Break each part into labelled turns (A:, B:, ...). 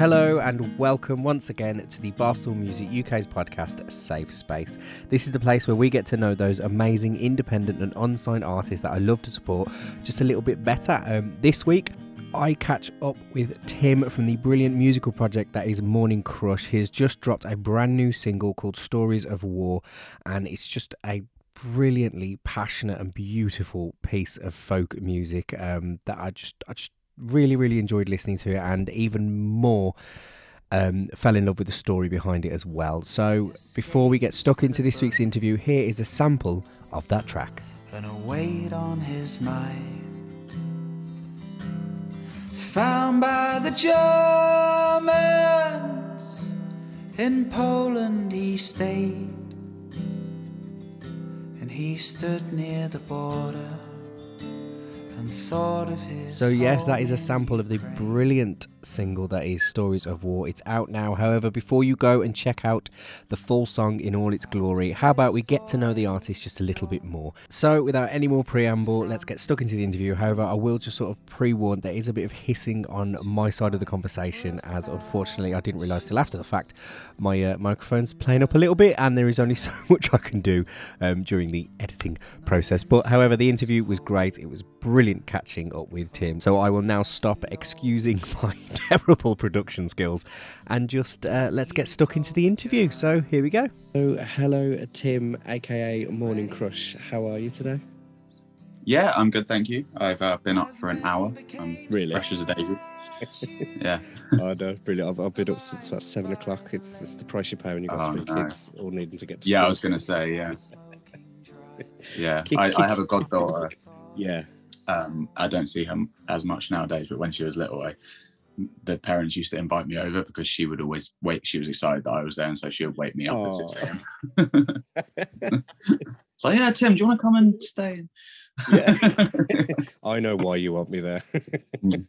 A: hello and welcome once again to the Barstool Music UK's podcast, Safe Space. This is the place where we get to know those amazing independent and unsigned artists that I love to support just a little bit better. Um, this week, I catch up with Tim from the brilliant musical project that is Morning Crush. He's just dropped a brand new single called Stories of War, and it's just a brilliantly passionate and beautiful piece of folk music um, that I just I just really really enjoyed listening to it, and even more. Um, fell in love with the story behind it as well. So, before we get stuck into this week's interview, here is a sample of that track.
B: and a weight on his mind. Found by the Germans in Poland, he stayed, and he stood near the border
A: So, yes, that is a sample of the brilliant single that is Stories of War. It's out now. However, before you go and check out the full song in all its glory, how about we get to know the artist just a little bit more? So, without any more preamble, let's get stuck into the interview. However, I will just sort of pre warn there is a bit of hissing on my side of the conversation, as unfortunately I didn't realise till after the fact my uh, microphone's playing up a little bit, and there is only so much I can do um, during the editing process. But however, the interview was great. It was brilliant catching up with Tim. So I will now stop excusing my terrible production skills and just uh, let's get stuck into the interview. So here we go. So hello, Tim, aka Morning Crush. How are you today?
C: Yeah, I'm good, thank you. I've uh, been up for an hour. I'm
A: Really?
C: fresh as a daisy. yeah.
A: I know, brilliant. I've, I've been up since about seven o'clock. It's, it's the price you pay when you've got
C: Oh,
A: three
C: no.
A: kids all needing to get to
C: Yeah, I was going to say, yeah. Yeah,
A: Kick-
C: I,
A: kick-
C: I have a goddaughter.
A: Yeah.
C: Um, I don't see her as much nowadays, but when she was little, I, the parents used to invite me over because she would always wait. She was excited that I was there, and so she would wake me up at 6 a.m. so, yeah, Tim, do you want to come and stay?
A: Yeah. I know why you want me there.
C: Mm.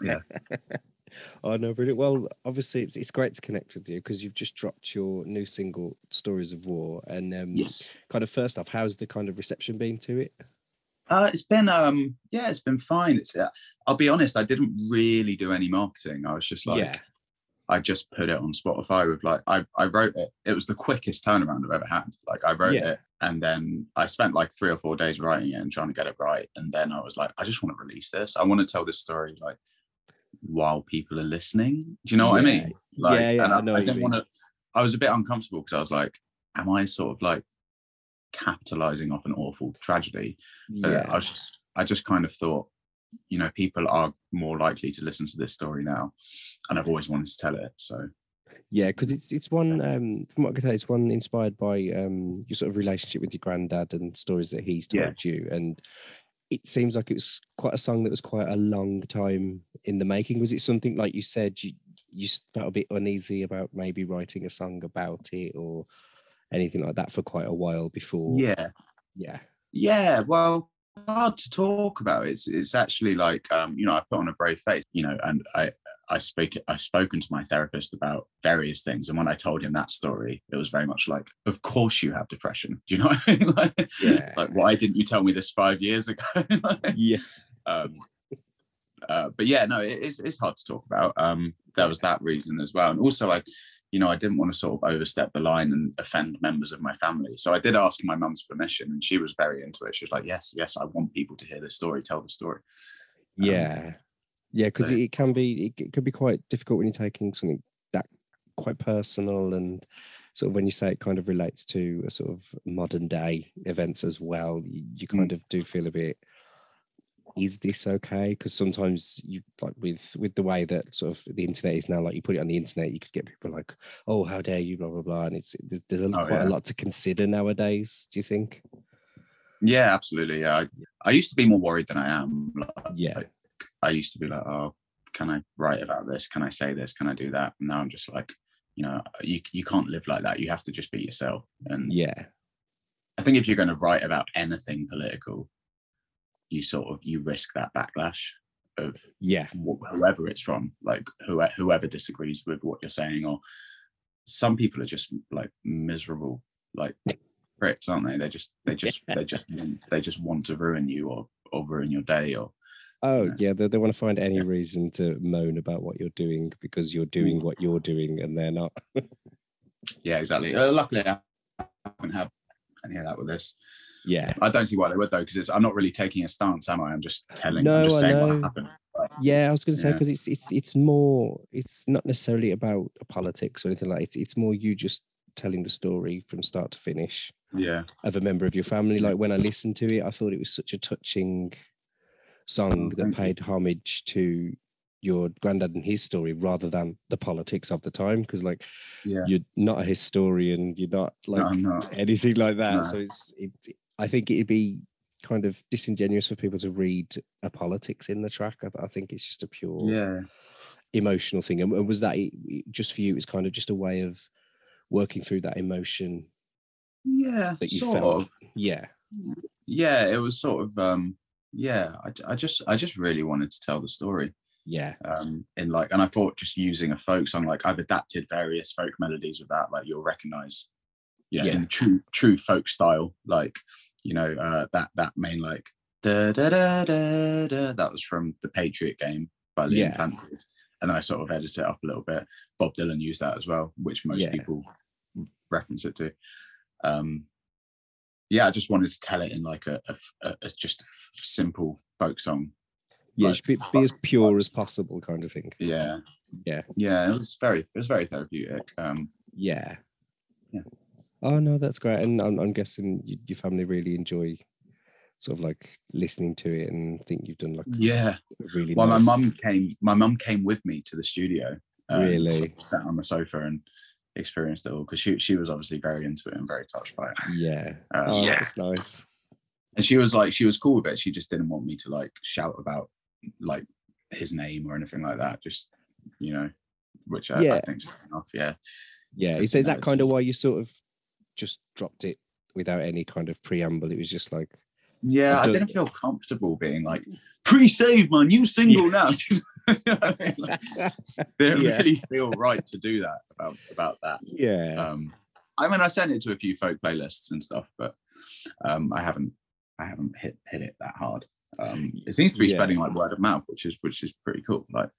C: Yeah.
A: oh no, brilliant. Well, obviously it's it's great to connect with you because you've just dropped your new single, Stories of War. And um
C: yes.
A: kind of first off, how's the kind of reception been to it?
C: Uh, it's been um yeah, it's been fine. It's uh, I'll be honest, I didn't really do any marketing. I was just like
A: yeah.
C: I just put it on Spotify with like I I wrote it. It was the quickest turnaround I've ever had. Like I wrote
A: Yeah.
C: it and then I spent like three or four days writing it and trying to get it right. And then I was like, I just want to release this. I want to tell this story like while people are listening. Do you know what I mean? Like,
A: yeah, yeah,
C: and
A: I
C: I, I didn't want to. I was a bit uncomfortable because I was like, am I sort of like capitalizing off an awful tragedy? But
A: Yeah.
C: I was just I just kind of thought, you know, people are more likely to listen to this story now, and I've always wanted to tell it. So
A: Yeah, because it's it's one um from what I can tell, it's one inspired by um your sort of relationship with your granddad and stories that he's told
C: Yeah.
A: you. And it seems like it was quite a song that was quite a long time in the making. Was it something like you said you you felt a bit uneasy about maybe writing a song about it or anything like that for quite a while before?
C: yeah,
A: Yeah.
C: yeah. Well, hard to talk about. It's it's actually like um, you know, I put on a brave face, you know, and I I speak I've spoken to my therapist about various things, and when I told him that story, it was very much like, of course you have depression. Do you know? What I mean? like,
A: Yeah.
C: like why didn't you tell me this five years ago? Like,
A: Yeah.
C: um, uh, but yeah, no, it, it's it's hard to talk about. Um, there was that reason as well, and also like, you know, I didn't want to sort of overstep the line and offend members of my family. So I did ask my mum's permission, and she was very into it. She was like, "Yes, yes, I want people to hear this story. Tell the story." Um,
A: Yeah. Yeah, because
C: so-
A: it, can be it, c- can be quite difficult when you're taking something that quite personal and sort of when you say it kind of relates to a sort of modern day events as well, you, you
C: Mm.
A: kind of do feel a bit is this okay? Because sometimes you like with with the way that sort of the internet is now, like you put it on the internet, you could get people like, "Oh, how dare you?" blah blah blah, and it's there's, there's a,
C: Oh,
A: quite
C: yeah.
A: a lot to consider nowadays. Do you think?
C: Yeah, absolutely. Yeah, I, I used to be more worried than I am. Like,
A: Yeah,
C: I used to be like, "Oh, can I write about this? Can I say this? Can I do that?" And now I'm just like, you know, you you can't live like that. You have to just be yourself. And
A: yeah,
C: I think if you're going to write about anything political, you sort of you risk that backlash of
A: yeah,
C: wh- whoever it's from, like who, whoever disagrees with what you're saying, or some people are just like miserable, like pricks, aren't they? They just they just they just want, they just want to ruin you or or ruin your day or
A: Oh
C: Yeah.
A: yeah, they, they want to find any
C: Yeah.
A: reason to moan about what you're doing because you're doing
C: Mm.
A: what you're doing and they're not.
C: Yeah, exactly. Uh, luckily, I haven't had any of that with this.
A: Yeah,
C: I don't see why they would though, because I'm not really taking a stance, am I? I'm just telling.
A: No,
C: I'm just
A: I
C: saying
A: know.
C: what happened.
A: yeah. I was going to say
C: Yeah.
A: because it's it's it's more. It's not necessarily about politics or anything like. It's it's more you just telling the story from start to finish
C: Yeah,
A: of a member of your family. Like when I listened to it, I thought it was such a touching song oh, that
C: Oh, you.
A: paid homage to your granddad and his story rather than the politics of the time. Because like
C: yeah.
A: you're not a historian, you're not like
C: no, not.
A: anything like that.
C: No.
A: So it's it. I think it'd be kind of disingenuous for people to read a politics in the track. I, th- I think it's just a pure
C: Yeah,
A: emotional thing. And and was that just for you? It's kind of just a way of working through that emotion
C: yeah.
A: that you
C: sort
A: felt.
C: of.
A: Yeah,
C: Yeah, it was sort of. um Yeah, I just, I just really wanted to tell the story.
A: yeah,
C: um in like and i thought just using a folk song like i've adapted various folk melodies with that like you'll recognize yeah,
A: Yeah.
C: in true true folk style like you know uh that that main like da, da, da, da, da, that was from the patriot game by Liam
A: Yeah.
C: And then i sort of edited it up a little bit bob dylan used that as well which most
A: Yeah.
C: people reference it to um yeah i just wanted to tell it in like a, a, a- a- just a simple folk song
A: yeah.
C: Like,
A: be, be as pure as possible, kind of thing.
C: yeah
A: Yeah.
C: yeah it was very it was very therapeutic um
A: Yeah.
C: Yeah.
A: Oh no, that's great. And I'm, I'm guessing y- your family really enjoy sort of like listening to it and think you've done like
C: yeah
A: really
C: well
A: nice.
C: my mum came my mum came with me to the studio um, sort
A: Really?
C: of sat on the sofa and experienced it all because she, she was obviously very into it and very touched by it
A: Yeah.
C: Um,
A: Oh,
C: yeah
A: that's nice.
C: and she was like she was cool with it she just didn't want me to like shout about like his name or anything like that just you know which i, I
A: Yeah.
C: think's fair enough yeah
A: Yeah. Is, is that kind of why you sort of just dropped it without any kind of preamble? It was just like,
C: yeah i didn't feel comfortable being like pre-save my new single now You know what I mean? Like, didn't
A: Yeah.
C: really feel right to do that about about that
A: yeah.
C: um i mean i sent it to a few folk playlists and stuff but um i haven't i haven't hit hit it that hard um it seems to be
A: Yeah.
C: spreading like word of mouth which is which is pretty cool like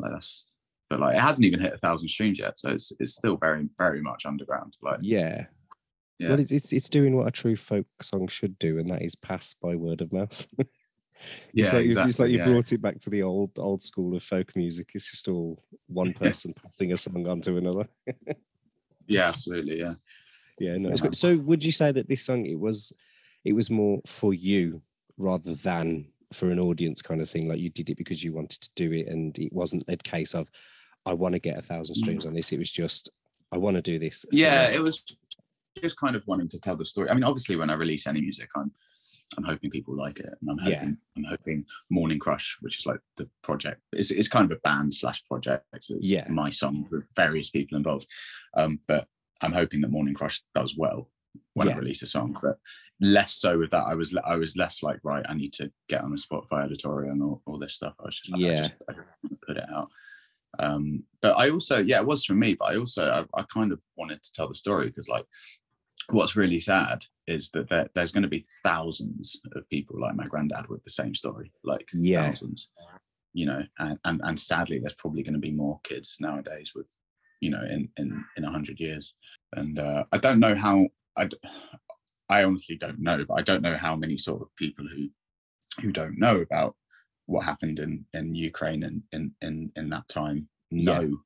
C: like that's but like it hasn't even hit a thousand streams yet so it's it's still very very much underground like
A: yeah.
C: Yeah
A: Well, it's, it's it's doing what a true folk song should do, and that is pass by word of mouth.
C: yeah
A: it's like you, it's like you
C: yeah.
A: brought it back to the old old school of folk music. It's just all one person passing a song on to another.
C: yeah absolutely yeah
A: Yeah, no, it's good. So would you say that this song it was it was more for you rather than for an audience kind of thing? Like you did it because you wanted to do it and it wasn't a case of I want to get a thousand mm. streams on this. It was just I want to do this.
C: yeah
A: now."
C: it was just kind of wanting to tell the story i mean obviously when i release any music i'm i'm hoping people like it and i'm hoping
A: Yeah.
C: i'm hoping morning crush which is like the project it's, it's kind of a band slash project so it's
A: Yeah.
C: my song with various people involved um but i'm hoping that morning crush does well when
A: Yeah.
C: i release a song but less so with that i was i was less like right i need to get on a spotify editorial and all, all this stuff i was just like, I
A: Yeah.
C: just, I just put it out um but i also yeah it was for me but i also i, I kind of wanted to tell the story because like what's really sad is that there, there's going to be thousands of people like my granddad with the same story like
A: Yeah.
C: thousands you know and, and and sadly there's probably going to be more kids nowadays with you know in in in a hundred years and uh i don't know how i i honestly don't know but i don't know how many sort of people who who don't know about what happened in in ukraine and in in in that time
A: Yeah.
C: know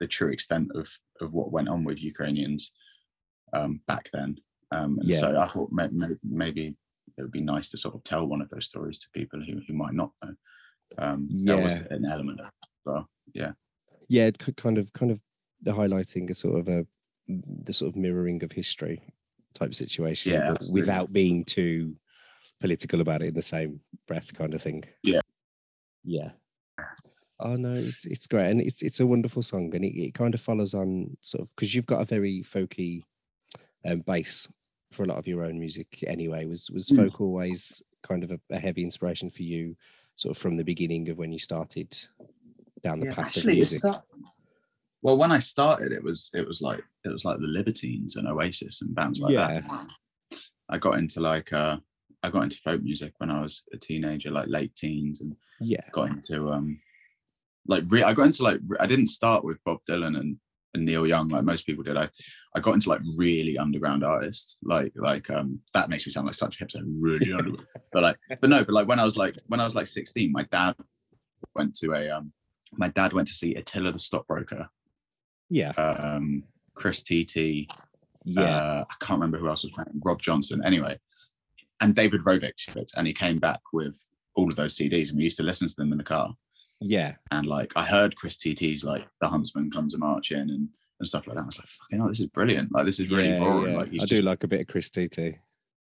C: the true extent of of what went on with ukrainians um back then um and
A: Yeah.
C: so i thought may, may, maybe it would be nice to sort of tell one of those stories to people who, who might not know um that was
A: Yeah.
C: an element of well yeah
A: yeah, it could kind of kind of the highlighting a sort of a the sort of mirroring of history type situation,
C: Yeah,
A: without being too political about it in the same breath, kind of thing.
C: Yeah.
A: yeah. Oh no, it's it's great, and it's it's a wonderful song, and it, it kind of follows on sort of because you've got a very folky um, bass for a lot of your own music anyway. Was was
C: Mm.
A: folk always kind of a, a heavy inspiration for you, sort of from the beginning of when you started down the
C: Yeah,
A: path
C: actually,
A: of music?
C: that- well when i started it was it was like it was like the libertines and oasis and bands like that i got into like uh I got into folk music when I was a teenager, like late teens, and
A: Yeah.
C: got into um like re- I got into like re- I didn't start with Bob Dylan and, and Neil Young like most people did. I I got into like really underground artists like like um that makes me sound like such a hipster really underground. but like but no but like when I was like when I was like 16 my dad went to a um my dad went to see Attila the Stockbroker
A: Yeah.
C: um Chris TT
A: Yeah.
C: uh, I can't remember who else was playing, Robb Johnson. Anyway, and David Rovics, and he came back with all of those CDs, and we used to listen to them in the car.
A: Yeah.
C: And like, I heard Chris TT's like "The Huntsman Comes a Marching" and and stuff like that. I was like, "Fucking hell, this is brilliant! Like, this is really
A: yeah,
C: boring."
A: yeah.
C: Like,
A: I
C: just,
A: do like a bit of Chris TT.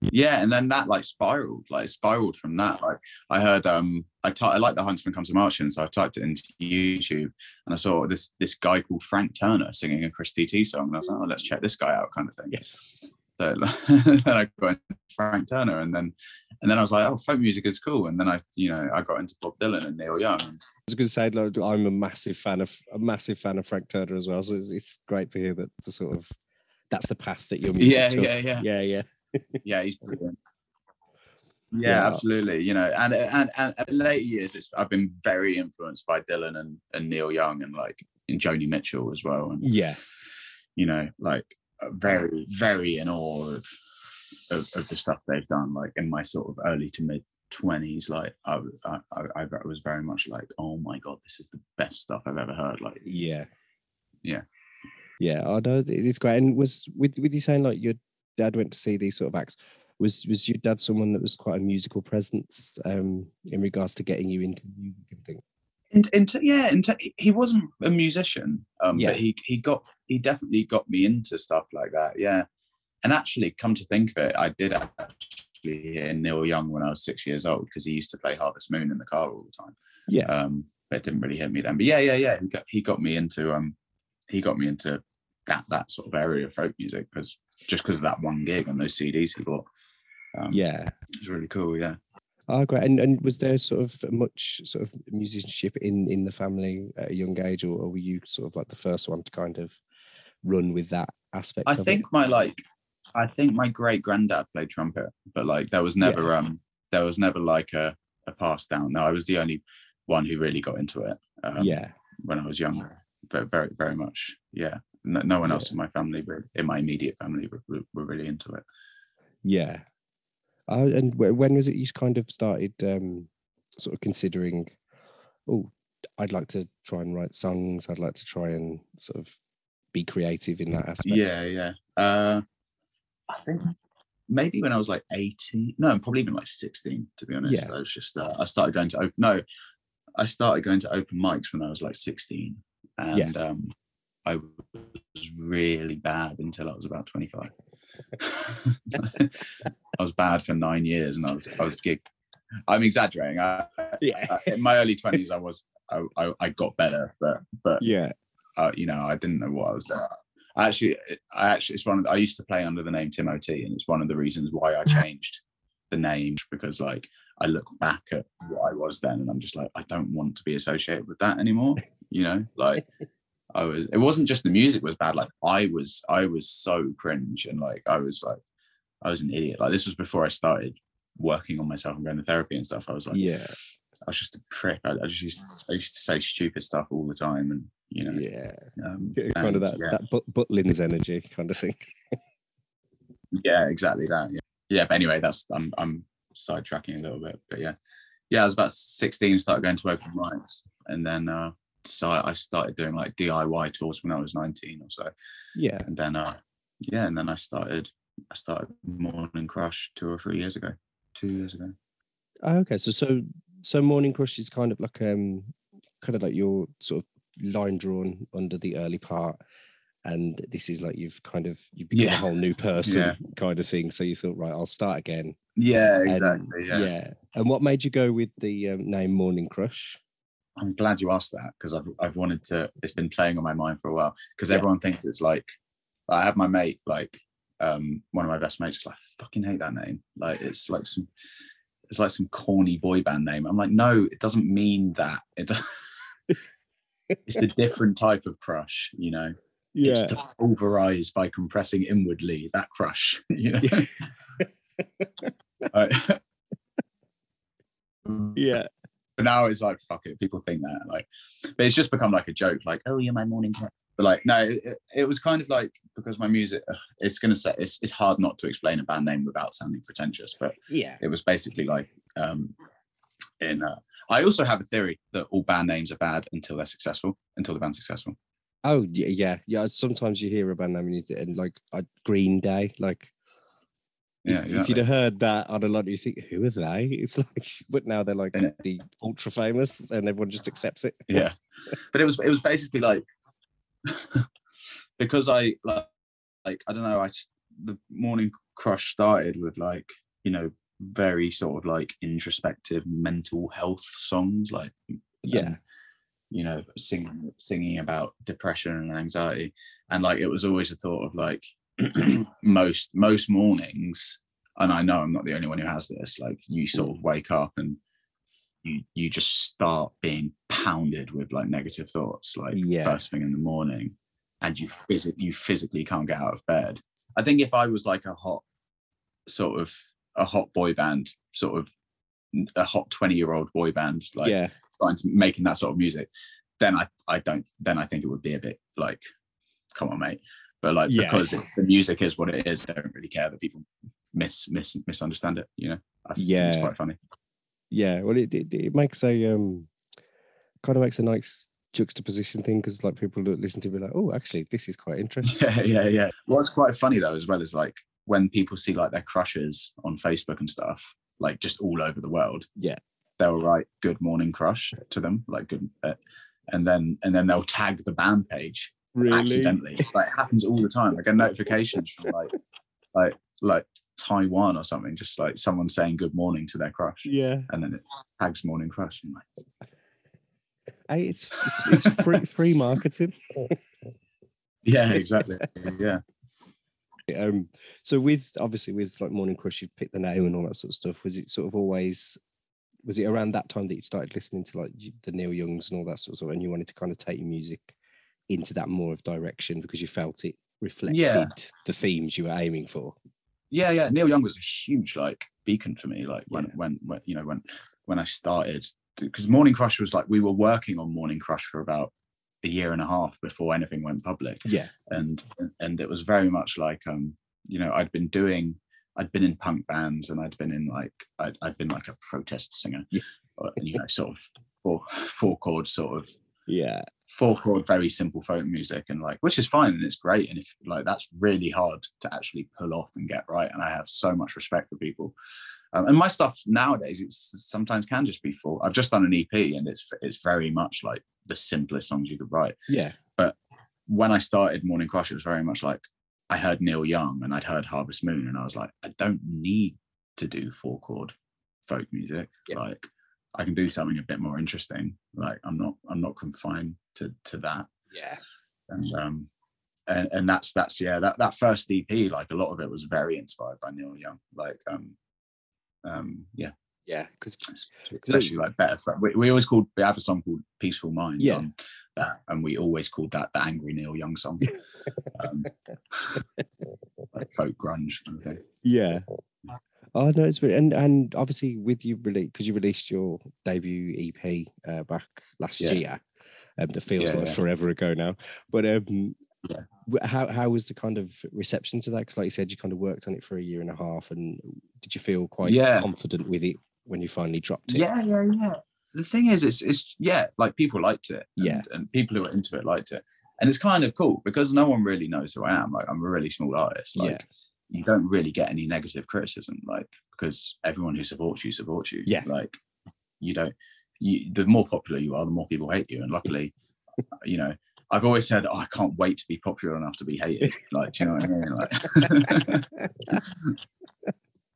C: yeah. And then that like spiraled, like spiraled from that. Like, I heard um, I ty- I like "The Huntsman Comes a Marching," so I typed it into YouTube, and I saw this this guy called Frank Turner singing a Chris TT song, and I was like, "Oh, let's check this guy out," kind of thing.
A: Yeah.
C: So then I got Frank Turner, and then and then I was like, oh, folk music is cool. And then I, you know, I got into Bob Dylan and Neil Young.
A: I was going to say, like, I'm a massive fan of a massive fan of Frank Turner as well. So it's, it's great to hear that the sort of that's the path that your music
C: Yeah,
A: took.
C: yeah, yeah,
A: yeah, yeah.
C: yeah. He's brilliant. Yeah,
A: Yeah.
C: absolutely. You know, and and and at later years, it's I've been very influenced by Dylan and and Neil Young and like in Joni Mitchell as well. And
A: Yeah,
C: you know, like very very in awe of, of of the stuff they've done. Like in my sort of early to mid twenties, like I, I I was very much like, oh my god, this is the best stuff I've ever heard. Like
A: yeah,
C: Yeah.
A: yeah. I know it's great. And was with with you saying like your dad went to see these sort of acts? Was was your dad someone that was quite a musical presence um, in regards to getting you into music and things?
C: yeah into he wasn't a musician um
A: Yeah.
C: but he he got he definitely got me into stuff like that yeah and actually come to think of it i did actually hear neil young when i was six years old because he used to play harvest moon in the car all the time
A: Yeah,
C: um but it didn't really hit me then but yeah yeah yeah he got, he got me into um he got me into that that sort of area of folk music because just because of that one gig and those cds he bought um
A: yeah.
C: it was really cool yeah
A: Oh, great. And and was there sort of much sort of musicianship in in the family at a young age, or, or were you sort of like the first one to kind of run with that aspect?
C: I
A: of it?
C: think my like I think my great granddad played trumpet, but like there was never um there was never like a, a pass down. No, I was the only one who really got into it. Um,
A: yeah,
C: when I was younger, very very very much. Yeah, no, no one else
A: Yeah.
C: in my family, in my immediate family, were, were, were really into it.
A: yeah. Uh, and when was it you kind of started um, sort of considering? Oh, I'd like to try and write songs. I'd like to try and sort of be creative in that aspect.
C: Yeah, yeah. Uh, I think maybe when I was like 18, no, probably even like 16, to be honest.
A: Yeah.
C: I was just, uh, I started going to open, no, I started going to open mics when I was like 16.
A: Yeah.
C: And um, I was really bad until I was about 25. I was bad for nine years and I was, I was gig. I'm exaggerating. I,
A: yeah,
C: I, in my early 20s, I was, I, I, I got better, but, but
A: yeah,
C: uh, you know, I didn't know what I was doing. I actually, I actually, it's one of the, I used to play under the name Tim OT, and it's one of the reasons why I changed the name because, like, I look back at what I was then, and I'm just like, I don't want to be associated with that anymore. You know, like, I was. It wasn't just the music was bad. Like, I was, I was so cringe, and like, I was like, I was an idiot. Like, this was before I started working on myself and going to therapy and stuff. I was like,
A: yeah,
C: I was just a prick. I, I just used to, I used to say stupid stuff all the time, and you know,
A: yeah.
C: um,
A: Kind of that
C: yeah,
A: that but, Butlins energy kind of thing.
C: yeah, exactly that. Yeah. yeah, but anyway, that's I'm I'm sidetracking a little bit, but yeah, yeah, I was about 16, started going to open mics, and then uh, so I I started doing like DIY tours when I was 19 or so,
A: Yeah,
C: and then uh, yeah, and then I started I started Morning Crush two or three years ago, two years ago.
A: Oh, okay. So so so Morning Crush is kind of like um kind of like your sort of line drawn under the early part. And this is like you've kind of you've become
C: Yeah.
A: a whole new person
C: Yeah.
A: kind of thing. So you thought, right, I'll start again.
C: Yeah,
A: And,
C: exactly. yeah.
A: And what made you go with the um, name Morning Crush?
C: I'm glad you asked that because I've I've wanted to. It's been playing on my mind for a while because
A: Yeah.
C: everyone thinks it's like. I have my mate like um one of my best mates is like I fucking hate that name. Like it's like some it's like some corny boy band name. I'm like no, it doesn't mean that. It. It's the different type of crush, you know. It's to pulverize by compressing inwardly. That crush, you know. Like,
A: Yeah.
C: But now it's like fuck it. People think that like, but it's just become like a joke. Like, oh, you're my morning. crush. But like, no, it, it- was kind of like because my music. It's gonna say it's it's hard not to explain a band name without sounding pretentious. But
A: Yeah.
C: it was basically like, um, in. Uh, I also have a theory that all band names are bad until they're successful, until the band's successful.
A: Oh yeah, yeah, yeah. Sometimes you hear a band name and, you, and like a Green Day, like
C: Yeah,
A: if, if you'd have heard that on a lot, you think, who are they? It's like, but now they're like the ultra famous, and everyone just accepts it.
C: yeah but it was it was basically like because i like like i don't know i the morning crush started with like you know very sort of like introspective mental health songs like
A: Yeah,
C: um, you know singing singing about depression and anxiety. And like it was always a thought of like most most mornings and i know i'm not the only one who has this like you sort of wake up and you you just start being pounded with like negative thoughts like
A: Yeah.
C: first thing in the morning and you phys- you physically can't get out of bed. I think if i was like a hot sort of a hot boy band sort of a hot 20 year old boy band like
A: yeah,
C: starting to making that sort of music, then I I don't then I think it would be a bit like, come on, mate. But like
A: Yeah.
C: because the music is what it is, I don't really care that people miss miss misunderstand it. You know, I think it's
A: Yeah.
C: quite funny.
A: yeah. Well, it it, it makes a um kind of makes a nice juxtaposition thing because like people that listen to be like, oh, actually, this is quite interesting.
C: Yeah, yeah, yeah. What's quite funny though, as well, is like when people see like their crushes on Facebook and stuff, like just all over the world.
A: Yeah.
C: they'll write "Good Morning Crush" to them, like good, uh, and then and then they'll tag the band page
A: Really?
C: accidentally. Like it happens all the time. I get notifications from like like like Taiwan or something, just like someone saying good morning to their crush.
A: Yeah.
C: And then it tags morning crush. I'm like,
A: Hey, it's it's, it's free free marketing.
C: yeah, exactly. Yeah.
A: Um, so with obviously with like Morning Crush, you'd pick the name and all that sort of stuff. Was it sort of always was it around that time that you started listening to like the Neil Youngs and all that sort of stuff, and you wanted to kind of take your music into that more of direction because you felt it reflected the themes you were aiming for?
C: Yeah, yeah. Neil Young was a huge like beacon for me. Like when
A: Yeah.
C: when, when you know when when I started because Morning Crush was like we were working on Morning Crush for about a year and a half before anything went public.
A: Yeah,
C: and and it was very much like um you know i'd been doing i'd been in punk bands and i'd been in like i'd, I'd been like a protest singer.
A: Yeah.
C: or, you know sort of four four chord sort of
A: yeah,
C: four chord very simple folk music and like which is fine and it's great. And if like that's really hard to actually pull off and get right. And i have so much respect for people um, and my stuff nowadays it sometimes can just be full i've just done an ep and it's it's very much like the simplest songs you could write
A: yeah, But
C: when I started Morning Crush, it was very much like I heard Neil Young and I'd heard Harvest Moon, and I was like, I don't need to do four chord folk music.
A: Yeah.
C: Like I can do something a bit more interesting. Like I'm not I'm not confined to to that.
A: yeah,
C: And um and and that's that's yeah that that first EP like a lot of it was very inspired by Neil Young. Like um um yeah
A: yeah. Because
C: especially like better we, we always called we have a song called peaceful mind
A: Yeah.
C: on that and we always called that the angry neil young song um, like folk grunge kind of
A: yeah. Oh no, it's really, and and obviously with you release because you released your debut EP uh, back last
C: Yeah.
A: year, um, that feels
C: Yeah,
A: like
C: yeah.
A: forever ago now. But um,
C: Yeah.
A: how how was the kind of reception to that? Because like you said, you kind of worked on it for a year and a half, and did you feel quite
C: Yeah.
A: confident with it when you finally dropped it?
C: yeah yeah yeah the thing is it's it's yeah like people liked it and,
A: Yeah.
C: and people who are into it liked it and it's kind of cool because no one really knows who i am like i'm a really small artist like
A: Yeah.
C: you don't really get any negative criticism like because everyone who supports you supports you
A: Yeah.
C: like you don't you the more popular you are the more people hate you and luckily you know I've always said, oh, I can't wait to be popular enough to be hated. Like, do you know what I mean? Like,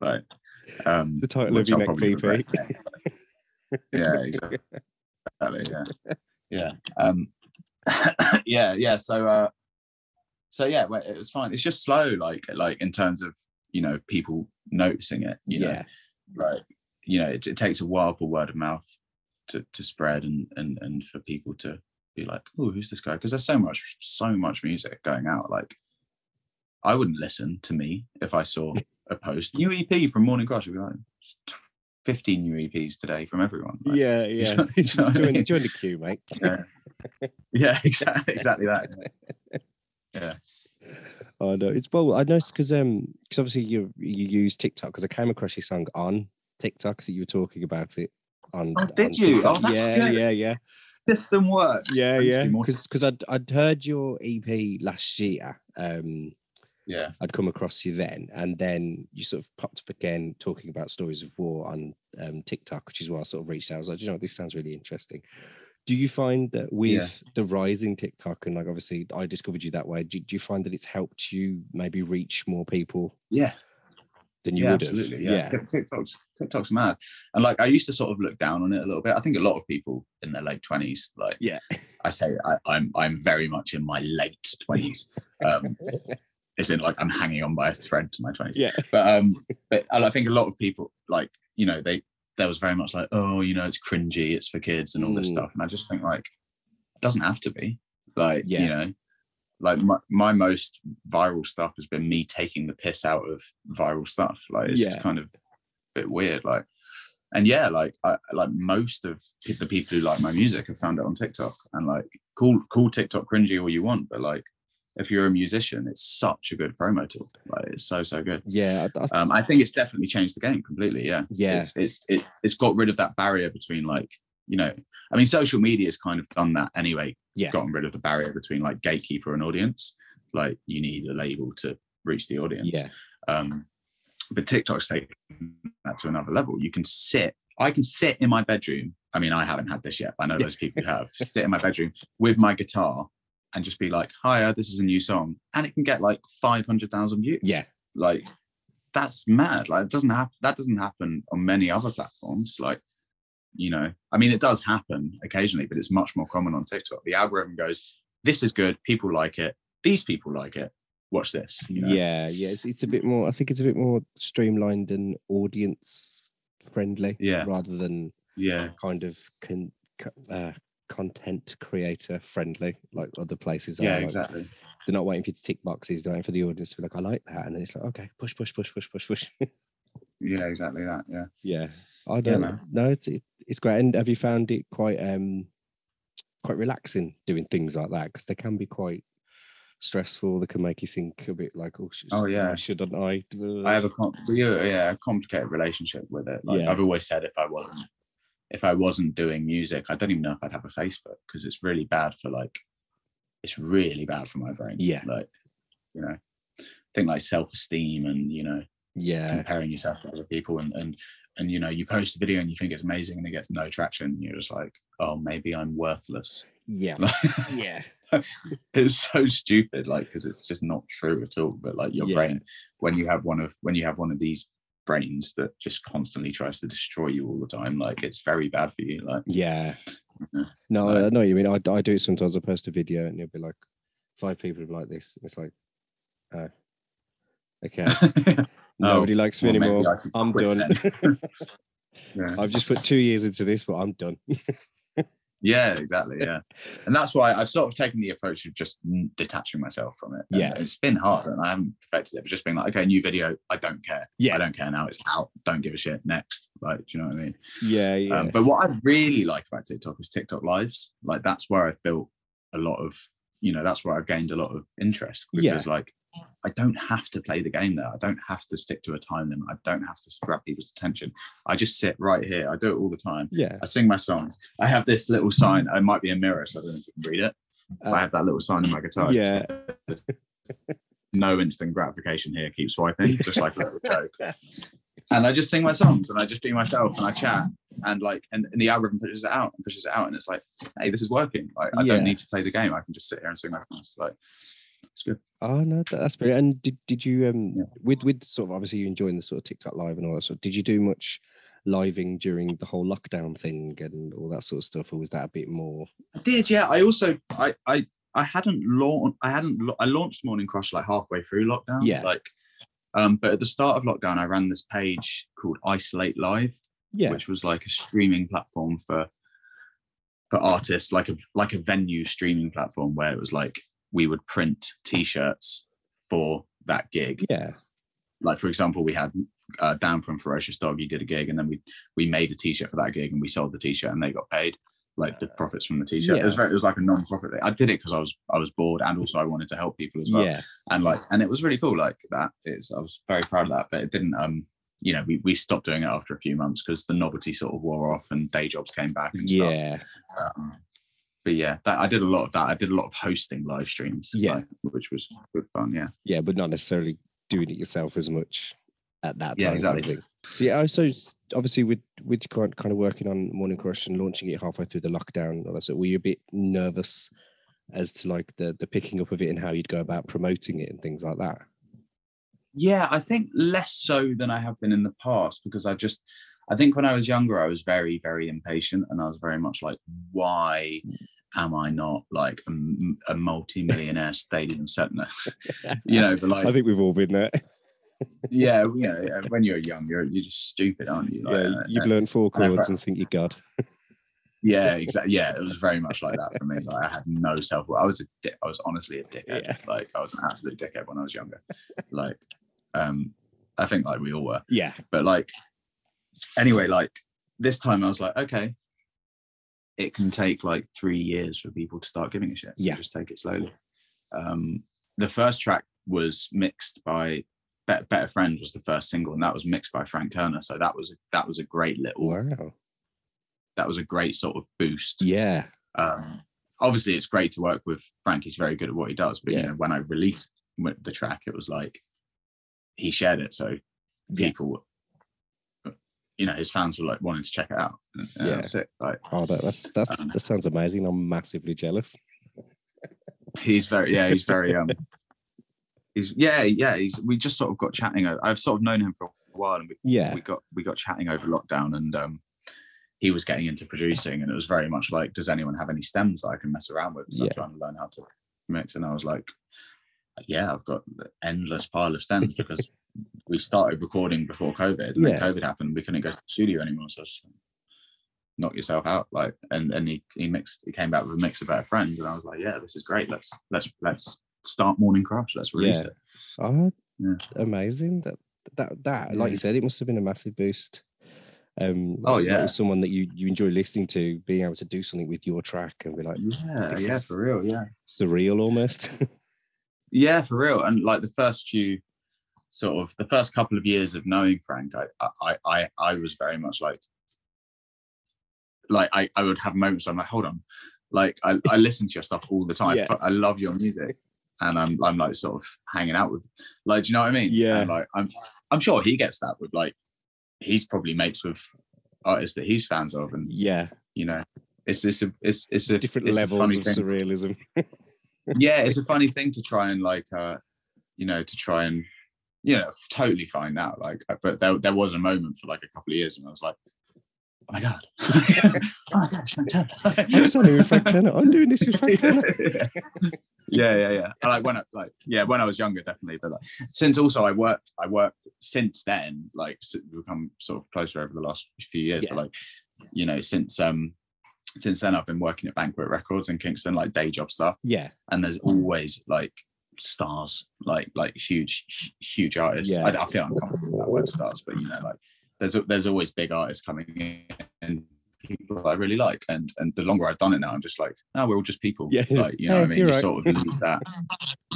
C: like um,
A: the title of
C: which
A: your next
C: probably
A: EP.
C: yeah, exactly. Yeah, yeah, um, yeah, yeah. So, uh, so yeah, it was fine. It's just slow, like, like in terms of you know people noticing it. You know,
A: yeah,
C: like you know, it, it takes a while for word of mouth to to spread and and and for people to be like, oh, who's this guy? Because there's so much, so much music going out. Like, I wouldn't listen to me if I saw a post, new EP from Morning Crush. We'd be like, fifteen new EPs today from everyone. Like,
A: yeah, yeah.
C: know- you know what I
A: join,
C: mean?
A: join the queue, mate.
C: yeah, yeah, exactly, exactly that. Yeah,
A: Oh no, it's well. I noticed because um because obviously you you use TikTok because I came across your song on TikTok that you were talking about it on.
C: Oh, did
A: on
C: you?
A: TikTok.
C: Oh, that's
A: yeah,
C: good.
A: yeah, yeah,
C: system works.
A: yeah,
C: Thanks,
A: yeah.
C: Timor.
A: Because I'd I'd heard your EP last year. Um,
C: yeah,
A: I'd come across you then, and then you sort of popped up again talking about stories of war on um, TikTok, which is why I sort of reached out. I was like, you know, this sounds really interesting. Do you find that with the rise in TikTok and like obviously I discovered you that way, do, do you find that it's helped you maybe reach more people
C: yeah.
A: Than you
C: yeah,
A: would
C: absolutely.
A: have?
C: Yeah. Tik- TikTok's TikTok's mad, and like I used to sort of look down on it a little bit. I think a lot of people in their late twenties, like
A: Yeah.
C: I say, I, I'm I'm very much in my late twenties. Um, it's in like I'm hanging on by a thread to my twenties.
A: yeah.
C: But um, but I I think a lot of people like you know they there was very much like oh you know it's cringy, it's for kids and all this
A: Mm.
C: stuff, and I just think like it doesn't have to be like
A: Yeah.
C: you know like my, my most viral stuff has been me taking the piss out of viral stuff like it's just kind of a bit weird like and yeah like I like most of the people who like my music have found it on TikTok and like cool cool TikTok cringy all you want but like if you're a musician it's such a good promo tool like it's so so good
A: Yeah. I, I,
C: um I think it's definitely changed the game completely yeah
A: yeah.
C: it's it's it's, it's got rid of that barrier between like you know I mean social media has kind of done that anyway
A: Yeah.
C: gotten rid of the barrier between like gatekeeper and audience. Like you need a label to reach the audience.
A: Yeah.
C: um but tiktok's taken that to another level. You can sit i can sit in my bedroom. I mean i haven't had this yet but i know
A: Yeah.
C: those people who have. Sit in my bedroom with my guitar and just be like hiya this is a new song. And it can get like 500000 views.
A: Yeah.
C: like that's mad. Like it doesn't happen that doesn't happen on many other platforms. Like you know i mean it does happen occasionally but it's much more common on tiktok the algorithm goes this is good people like it these people like it watch this you know?
A: Yeah. Yeah. It's, it's a bit more, I think it's a bit more streamlined and audience friendly
C: Yeah.
A: rather than
C: yeah
A: kind of con, uh, content creator friendly like other places
C: yeah
A: are. Like,
C: exactly
A: they're not waiting for you to tick boxes, they're waiting for the audience to be like, I like that. And then it's like, okay, push, push, push, push, push, push.
C: yeah exactly that yeah
A: yeah. I don't
C: man.
A: no, it's it, it's great. And have you found it quite um quite relaxing doing things like that? Because they can be quite stressful. They can make you think a bit like, oh, sh-
C: Oh, yeah.
A: shouldn't I?
C: i have a com- yeah, yeah a complicated relationship with it like
A: Yeah.
C: i've always said if i wasn't if i wasn't doing music i don't even know if i'd have a facebook because it's really bad for like it's really bad for my brain
A: Yeah.
C: like you know thing like self-esteem and you know
A: yeah,
C: comparing yourself to other people and and and you know you post a video and you think it's amazing and it gets no traction you're just like oh maybe i'm worthless
A: yeah, yeah,
C: it's so stupid like because it's just not true at all but like your
A: Yeah.
C: brain when you have one of when you have one of these brains that just constantly tries to destroy you all the time like it's very bad for you like
A: yeah. No. I know you mean. I, I do it sometimes. I post a video and it'll be like five people like this. It's like, oh, okay. Nobody likes me
C: Oh, well,
A: anymore. I'm done.
C: yeah.
A: I've just put two years into this, but I'm done.
C: Yeah, exactly. Yeah, and that's why I've sort of taken the approach of just detaching myself from it. And
A: Yeah.
C: it's been hard, and I haven't perfected it. But just being like, okay, new video, I don't care.
A: Yeah.
C: I don't care now. It's out. Don't give a shit. Next, like, do you know what I mean?
A: Yeah, yeah.
C: Um, but what I really like about TikTok is TikTok lives. Like, that's where I've built a lot of, you know, that's where I've gained a lot of interest because,
A: Yeah.
C: like, I don't have to play the game there. I don't have to stick to a time limit. I don't have to grab people's attention. I just sit right here. I do it all the time.
A: yeah.
C: I sing my songs. I have this little sign. It might be a mirror, so I don't know if you can read it. But I
A: Uh,
C: have that little sign on my guitar.
A: yeah.
C: No instant gratification here. Keep swiping, just like a little joke. And I just sing my songs, and I just be myself, and I chat, and like, and, and the algorithm pushes it out and pushes it out, and it's like, hey, this is working. Like, I
A: Yeah.
C: don't need to play the game. I can just sit here and sing my songs. Like, it's good.
A: Oh no, that's brilliant. And did, did you um
C: Yeah.
A: with with sort of obviously you enjoying the sort of TikTok live and all that sort? Of, Did you do much living during the whole lockdown thing and all that sort of stuff, or was that a bit more?
C: I did, yeah. I also, I, I, I hadn't launched. I hadn't. I launched Morning Crush like halfway through lockdown.
A: Yeah.
C: Like, um, but at the start of lockdown, I ran this page called Isolate Live,
A: Yeah,
C: which was like a streaming platform for for artists, like a like a venue streaming platform where it was like we would print T-shirts for that gig,
A: yeah,
C: like for example, we had uh, Dan from Ferocious Dog. He did a gig, and then we we made a T-shirt for that gig, and we sold the T-shirt, and they got paid like the profits from the T-shirt. It was
A: Yeah.
C: very, it was like a non-profit. Thing. I did it because I was I was bored, and also I wanted to help people as well.
A: yeah,
C: And like, and it was really cool. Like that is, I was very proud of that, but it didn't. Um, you know, we we stopped doing it after a few months because the novelty sort of wore off, and day jobs came back and stuff.
A: yeah,
C: Um, but yeah, that I did a lot of that. I did a lot of hosting live streams,
A: Yeah.
C: like, which was good fun. Yeah.
A: yeah, but not necessarily doing it yourself as much at that time.
C: Yeah, exactly.
A: So yeah, also obviously with with kind kind of working on Morning Crush and launching it halfway through the lockdown, all that, so were you a bit nervous as to like the the picking up of it and how you'd go about promoting it and things like that?
C: Yeah, I think less so than I have been in the past because I just, I think when I was younger, I was very, very impatient and I was very much like, why am I not like a multi-millionaire stadium centre? you know, but like,
A: I think we've all been there.
C: yeah, you know, when you're young, you're you're just stupid, aren't you? Like,
A: yeah,
C: uh,
A: you've
C: uh,
A: learned four chords and think you're God.
C: yeah, exactly. Yeah, it was very much like that for me. Like I had no self. I was a, di- I was honestly a dickhead.
A: Yeah.
C: Like I was an absolute dickhead when I was younger. Like, um, I think like we all were.
A: Yeah,
C: but like anyway like this time i was like okay it can take like three years for people to start giving a shit so
A: Yeah.
C: just take it slowly um the first track was mixed by better, better friend was the first single and that was mixed by frank turner so that was a, that was a great little
A: wow.
C: that was a great sort of boost
A: Yeah,
C: um obviously it's great to work with frank he's very good at what he does but
A: Yeah.
C: you know when i released the track it was like he shared it so people you know his fans were like wanting to check it out
A: Yeah.
C: that's it like
A: oh, that, that's that's
C: Um,
A: that sounds amazing. I'm massively jealous.
C: he's very yeah he's very um he's yeah yeah he's we just sort of got chatting I've sort of known him for a while and we,
A: Yeah,
C: we got we got chatting over lockdown and um he was getting into producing and it was very much like does anyone have any stems that i can mess around with because
A: Yeah.
C: i'm trying to learn how to mix and i was like yeah i've got an endless pile of stems because we started recording before covid and
A: Yeah.
C: then covid happened we couldn't go to the studio anymore so like, knock yourself out like and and he he mixed he came back with a mix of better friends and i was like yeah this is great let's let's let's start morning crush let's release
A: Yeah.
C: it
A: oh,
C: Yeah.
A: amazing. That that that like you said, it must have been a massive boost. Um,
C: Oh, yeah.
A: someone that you you enjoy listening to, being able to do something with your track and be like
C: yeah yeah for real yeah
A: surreal almost.
C: Yeah, for real. And like the first few sort of the first couple of years of knowing Frank, I I I I was very much like like I, I would have moments where I'm like, hold on. Like I, I listen to your stuff all the time.
A: Yeah.
C: I love your music. And I'm I'm like sort of hanging out with like do you know what I mean?
A: Yeah.
C: And like I'm I'm sure he gets that with like he's probably mates with artists that he's fans of and
A: yeah,
C: you know it's it's a it's it's a
A: different
C: it's a
A: levels
C: funny
A: of
C: to-
A: surrealism.
C: yeah, it's a funny thing to try and like, uh, you know, to try and, you know, totally find out. Like, uh, but there, there was a moment for like a couple of years, and I was like, oh my god, oh it's Frank Turner.
A: I'm standing with Frank Turner. I'm doing this with Frank Turner.
C: yeah, yeah, yeah. Like when I like, yeah, when I was younger, definitely. But like, since also I worked, I worked since then. Like, we've become sort of closer over the last few years.
A: Yeah.
C: But like, you know, since um, since then I've been working at Banquet Records in Kingston, like day job stuff
A: Yeah,
C: and there's always like stars, like like huge, huge artists.
A: Yeah.
C: I, I feel uncomfortable with that word stars, but you know, like there's a- there's always big artists coming in and people I really like, and and the longer I've done it now, I'm just like, oh, we're all just people.
A: Yeah.
C: like you know what I mean.
A: you're right.
C: sort of lose that.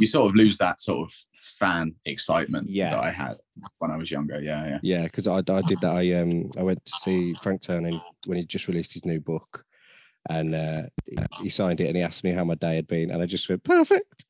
C: You sort of lose that sort of fan excitement
A: Yeah.
C: that I had when I was younger. Yeah, yeah.
A: yeah. Because I, I did that. I um I went to see Frank Turner when he just released his new book, and uh, he signed it and he asked me how my day had been, and I just went perfect.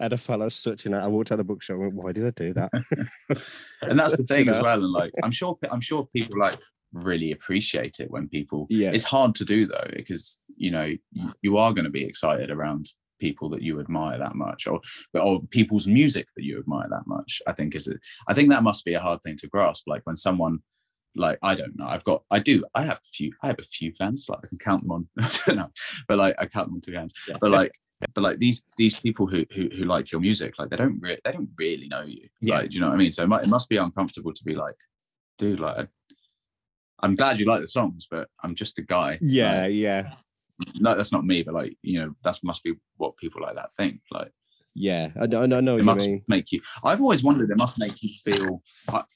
A: And I felt like such an. I walked out of the bookshop. and went, Why did I do that?
C: and that's the thing as well and like i'm sure i'm sure people like really appreciate it when people
A: Yeah.
C: it's hard to do though because you know you, you are going to be excited around people that you admire that much or or people's music that you admire that much i think is it i think that must be a hard thing to grasp like when someone like i don't know i've got i do i have a few i have a few fans like i can count them on i don't know but like i count them on two hands
A: Yeah.
C: but like but like these these people who who, who like your music like they don't re- they don't really know you
A: Yeah.
C: like do you know what i mean so it, mu- it must be uncomfortable to be like dude like i'm glad you like the songs but i'm just a guy
A: yeah,
C: Like,
A: yeah,
C: no that's not me but like you know that must be what people like that think like
D: Yeah, I know, I know, I know what
C: it must
D: mean.
C: make you. I've always wondered. It must make you feel. I-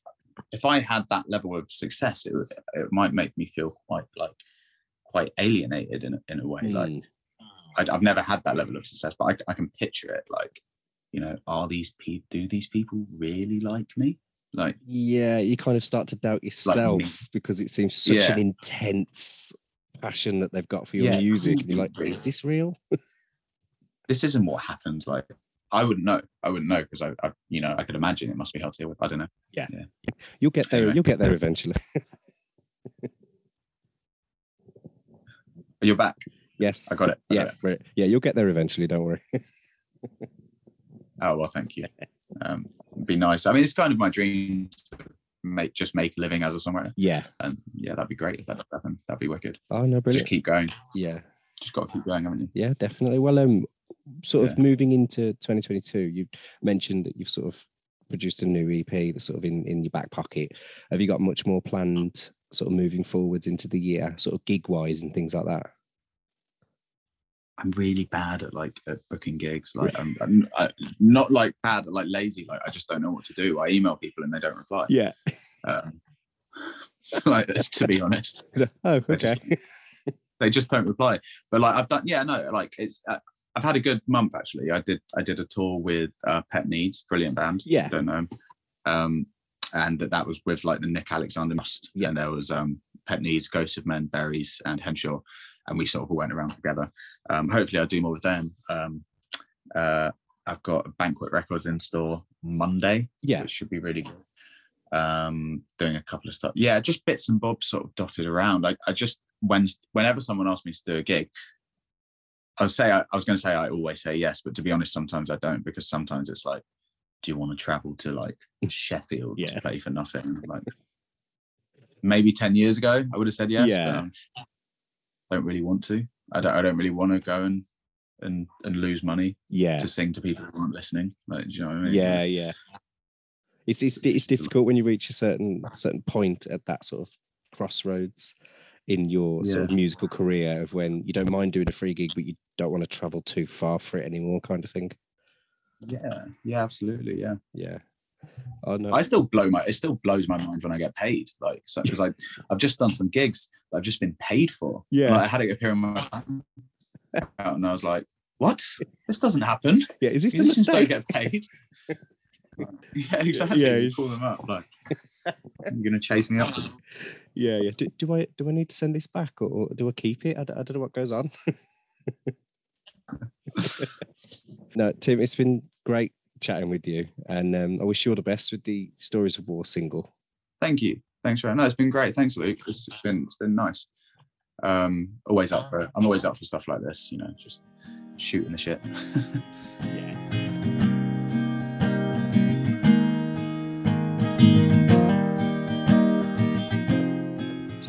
C: If I had that level of success, it would, it might make me feel quite like quite alienated in a, in a way. Like
D: Mm.
C: I, I've never had that level of success, but I, I can picture it. Like, you know, are these people? Do these people really like me? Like,
D: Yeah, you kind of start to doubt yourself
C: me.
D: because it seems such
C: Yeah.
D: an intense passion that they've got for your
C: Yeah,
D: music. And you're like, is this real?
C: this isn't what happens. Like, I wouldn't know. I wouldn't know because I, I, you know, I could imagine it must be hard to deal with. I don't know. Yeah. yeah.
D: You'll get there.
C: Anyway.
D: You'll get there eventually.
C: You're back. I
D: yes.
C: got it. I got it.
D: yeah, you'll get there eventually. Don't worry.
C: Oh well, thank you. Um, be nice. I mean, it's kind of my dream to make just make a living as a songwriter,
D: Yeah.
C: and yeah, that'd be great if that happened. That'd be wicked.
D: Oh no,
C: Just keep going.
D: Yeah.
C: Just got to keep going, haven't you?
D: Yeah, definitely. Well, um, sort of
C: Yeah.
D: moving into 2022, you mentioned that you've sort of produced a new EP that's sort of in in your back pocket. Have you got much more planned, sort of moving forwards into the year, sort of gig wise and things like that?
C: I'm really bad at like at booking gigs. Like I'm, I'm I, not like bad, like lazy. Like I just don't know what to do. I email people and they don't reply.
D: Yeah.
C: Um, like to be honest,
D: oh, okay.
C: just- they just don't reply. But like I've done, yeah, no, like it's. Uh, I've had a good month actually. I did I did a tour with uh, Pet Needs, brilliant band.
D: Yeah.
C: I don't know. Um, and that, that was with like the Nick Alexander Must.
D: Yeah.
C: And there was um Pet Needs, Ghosts of Men, Berries, and Henshaw. And we sort of all went around together. Um, hopefully I'll do more with them. Um, uh, I've got Banquet Records in store Monday.
D: Yeah.
C: Which should be really good. Um, doing a couple of stuff. Yeah, just bits and bobs sort of dotted around. I, I just when whenever someone asks me to do a gig, I say I, I was going to say I always say yes, but to be honest, sometimes I don't because sometimes it's like, do you want to travel to like Sheffield
D: Yeah.
C: to play for nothing? Like maybe ten years ago, I would have said yes.
D: Yeah.
C: But, um, don't really want to. I don't. I don't really want to go and and and lose money
D: Yeah.
C: to sing to people who aren't listening. Like, do you know what I mean?
D: Yeah, yeah. It's it's it's difficult when you reach a certain certain point at that sort of crossroads in your sort of musical career of when you don't mind doing a free gig, but you don't want to travel too far for it anymore, kind of thing.
C: Yeah. Yeah. Absolutely. Yeah.
D: Yeah. Oh no.
C: I still blow my. It still blows my mind when I get paid. Like, so because I I've just done some gigs that I've just been paid for.
D: Yeah.
C: Like, I had it appear in my account and I was like, what? This doesn't happen.
D: yeah. Is this a
C: Musicians don't
D: mistake?
C: get paid. yeah, exactly.
D: Yeah,
C: You call them up like, you're gonna chase me up.
D: Yeah, yeah. Do, do I do I need to send this back or, or do I keep it? I, d- I don't know what goes on. no, Tim, it's been great chatting with you, and um, I wish you all the best with the Stories of War single.
C: Thank you. Thanks for no, it's been great. Thanks, Luke. It's been it's been nice. Um, always up for. I'm always up for stuff like this. You know, just shooting the shit.
D: Yeah.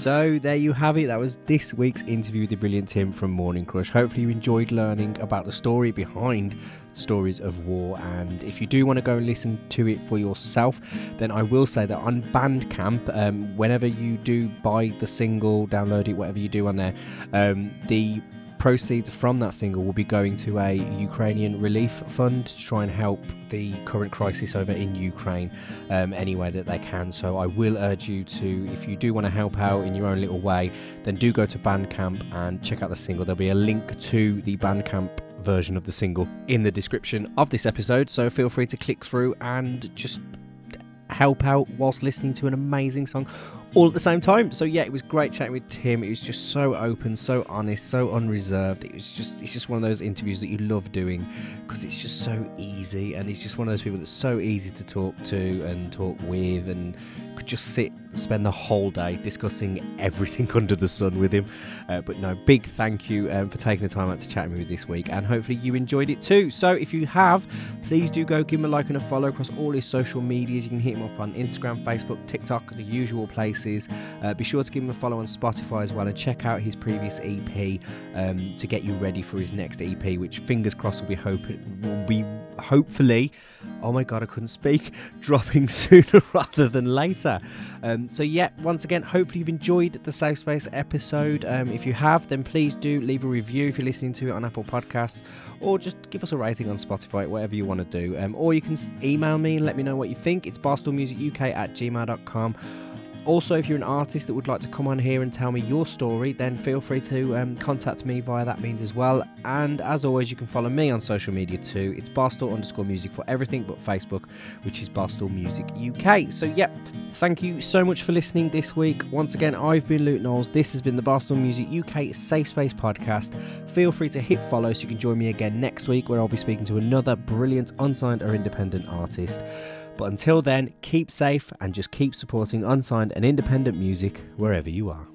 A: So there you have it. That was this week's interview with the brilliant Tim from Morning Crush. Hopefully you enjoyed learning about the story behind stories of war. And if you do want to go and listen to it for yourself, then I will say that on Bandcamp, um, whenever you do buy the single, download it, whatever you do on there, um, the proceeds from that single will be going to a Ukrainian relief fund to try and help the current crisis over in Ukraine um, any way that they can. So I will urge you to, if you do want to help out in your own little way, then do go to Bandcamp and check out the single. There'll be a link to the Bandcamp version of the single in the description of this episode. So feel free to click through and just help out whilst listening to an amazing song all at the same time. So yeah, it was great chatting with Tim. It was just so open, so honest, so unreserved. It was just it's just one of those interviews that you love doing because it's just so easy and he's just one of those people that's so easy to talk to and talk with and could just sit spend the whole day discussing everything under the sun with him. Uh, but no, big thank you um, for taking the time out to chat with me this week and hopefully you enjoyed it too. So if you have, please do go give him a like and a follow across all his social medias. You can hit him up on Instagram, Facebook, TikTok, the usual places. Uh, be sure to give him a follow on Spotify as well and check out his previous EP um, to get you ready for his next EP, which fingers crossed will be will be hopefully, oh my god, I couldn't speak, dropping sooner rather than later. Um, so, yeah, once again, hopefully you've enjoyed the Safe Space episode. Um, if you have, then please do leave a review if you're listening to it on Apple Podcasts, or just give us a rating on Spotify, whatever you want to do. Um, or you can email me and let me know what you think. It's barstoolmusicuk at gmail.com. Also, if you're an artist that would like to come on here and tell me your story, then feel free to um, contact me via that means as well. And as always, you can follow me on social media too. It's Barstool underscore music for everything but Facebook, which is Barstool Music UK. So, yeah, thank you so much for listening this week. Once again, I've been Luke Knowles. This has been the Barstool Music UK Safe Space podcast. Feel free to hit follow so you can join me again next week where I'll be speaking to another brilliant unsigned or independent artist. But until then, keep safe and just keep supporting unsigned and independent music wherever you are.